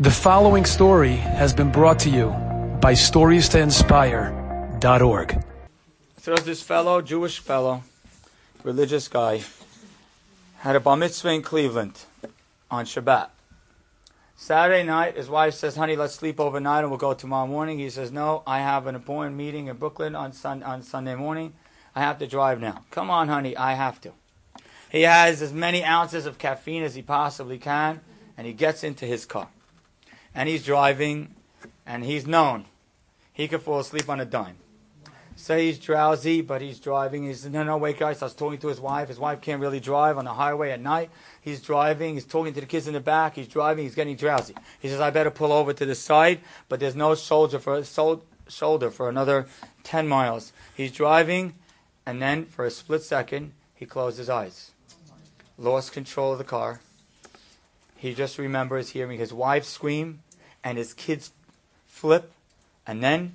The following story has been brought to you by StoriesToInspire.org. So there's this fellow, Jewish fellow, religious guy, had a bar mitzvah in Cleveland on Shabbat. Saturday night, his wife says, "Honey, let's sleep overnight and we'll go tomorrow morning." He says, "No, I have an important meeting in Brooklyn on sun- on Sunday morning. I have to drive now." "Come on, honey, I have to." He has as many ounces of caffeine as he possibly can, and he gets into his car and he's driving, and he's known. He could fall asleep on a dime. Say he's drowsy, but he's driving. He's No, no, wake up. He starts talking to his wife. His wife can't really drive on the highway at night. He's driving. He's talking to the kids in the back. He's driving. He's getting drowsy. He says, I better pull over to the side, but there's no shoulder for, shoulder for another 10 miles. He's driving, and then for a split second, he closed his eyes. Lost control of the car. He just remembers hearing his wife scream and his kids flip, and then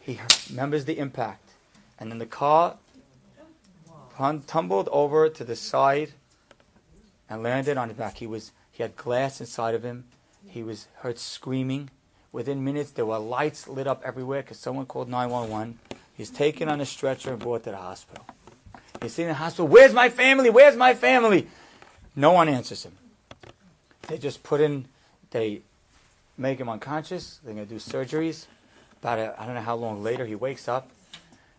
he remembers the impact. And then the car tumbled over to the side and landed on his back. He was he had glass inside of him. He was heard screaming. Within minutes, there were lights lit up everywhere because someone called 911. He's taken on a stretcher and brought to the hospital. He's seen in the hospital. Where's my family? Where's my family? No one answers him. They just put in. They make him unconscious. They're going to do surgeries. About I don't know how long later, he wakes up.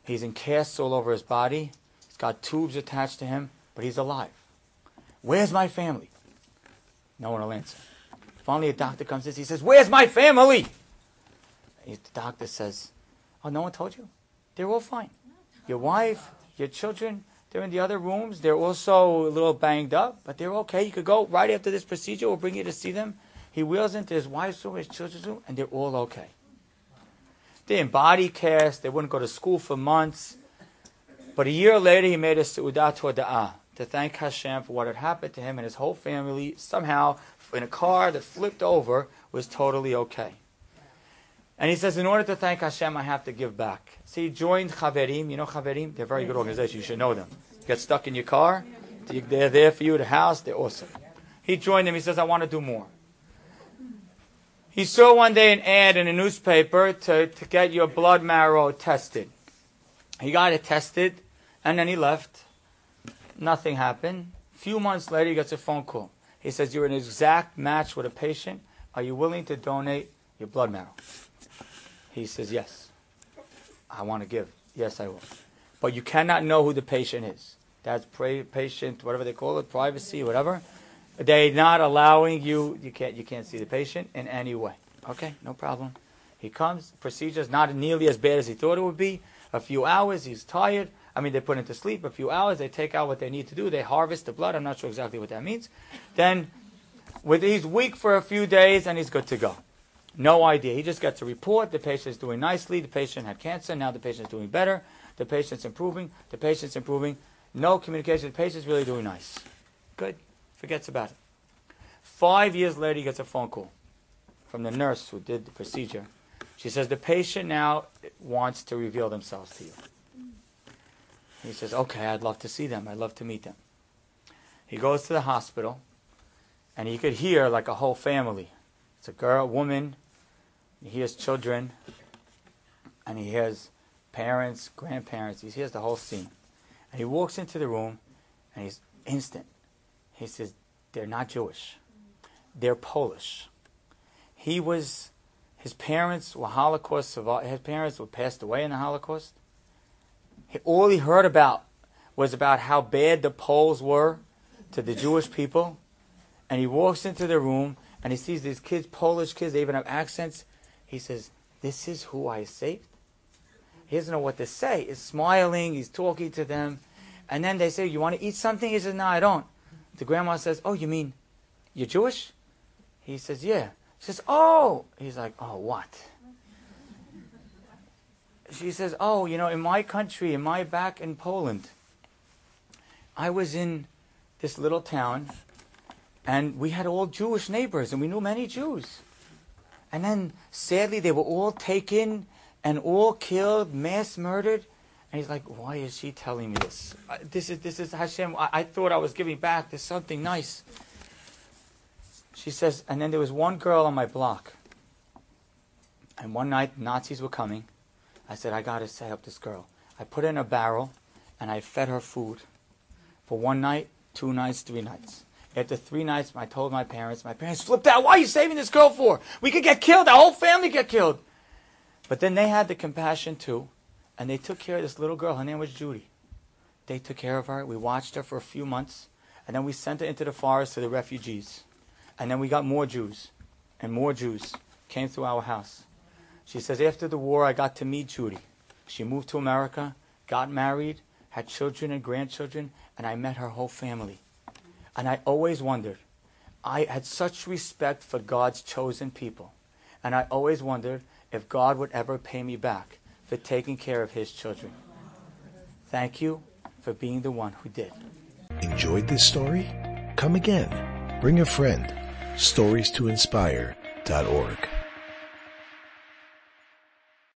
He's in casts all over his body. He's got tubes attached to him, but he's alive. Where's my family? No one will answer. Finally, a doctor comes in. He says, Where's my family? the doctor says, Oh, no one told you? They're all fine. Your wife, your children, they're in the other rooms. They're also a little banged up, but they're okay. You could go right after this procedure. We'll bring you to see them. He wheels into his wife's room, his children's room, and they're all okay. They're in body cast. They wouldn't go to school for months. But a year later, he made a su'udat da'ah to thank Hashem for what had happened to him and his whole family. Somehow, in a car that flipped over, was totally okay. And he says, in order to thank Hashem, I have to give back. So he joined Chaverim. You know Chaverim? They're a very good organization. You should know them. You get stuck in your car. They're there for you, the house. They're awesome. He joined them. He says, I want to do more. He saw one day an ad in a newspaper to, to get your blood marrow tested. He got it tested, and then he left. Nothing happened. A few months later, he gets a phone call. He says, You're an exact match with a patient. Are you willing to donate your blood marrow? He says, Yes. I want to give. Yes, I will. But you cannot know who the patient is. That's patient, whatever they call it, privacy, whatever. They're not allowing you, you can't, you can't see the patient in any way. Okay, no problem. He comes, procedure's not nearly as bad as he thought it would be. A few hours, he's tired. I mean, they put him to sleep. A few hours, they take out what they need to do. They harvest the blood. I'm not sure exactly what that means. Then, with, he's weak for a few days and he's good to go. No idea. He just gets a report. The patient is doing nicely. The patient had cancer. Now the patient is doing better. The patient's improving. The patient's improving. No communication. The patient's really doing nice. Good forgets about it. Five years later, he gets a phone call from the nurse who did the procedure. She says, The patient now wants to reveal themselves to you. He says, Okay, I'd love to see them. I'd love to meet them. He goes to the hospital, and he could hear like a whole family. It's a girl, a woman, he hears children, and he hears parents, grandparents. He hears the whole scene. And he walks into the room, and he's instant. He says, they're not Jewish. They're Polish. He was, his parents were Holocaust, survivors, his parents were passed away in the Holocaust. He, all he heard about was about how bad the Poles were to the Jewish people. And he walks into the room and he sees these kids, Polish kids, they even have accents. He says, This is who I saved. He doesn't know what to say. He's smiling, he's talking to them. And then they say, You want to eat something? He says, No, I don't. The grandma says, Oh, you mean you're Jewish? He says, Yeah. She says, Oh. He's like, Oh, what? She says, Oh, you know, in my country, in my back in Poland, I was in this little town and we had all Jewish neighbors and we knew many Jews. And then sadly, they were all taken and all killed, mass murdered. And he's like, why is she telling me this? This is, this is Hashem. I, I thought I was giving back to something nice. She says, and then there was one girl on my block. And one night, Nazis were coming. I said, I got to set up this girl. I put in a barrel and I fed her food for one night, two nights, three nights. After three nights, I told my parents, my parents flipped out. Why are you saving this girl for? We could get killed. Our whole family get killed. But then they had the compassion too, and they took care of this little girl. Her name was Judy. They took care of her. We watched her for a few months, and then we sent her into the forest to the refugees. And then we got more Jews, and more Jews came through our house. She says, after the war, I got to meet Judy. She moved to America, got married, had children and grandchildren, and I met her whole family. And I always wondered, I had such respect for God's chosen people. And I always wondered if God would ever pay me back for taking care of his children. Thank you for being the one who did. Enjoyed this story? Come again. Bring a friend. Stories to inspire.org.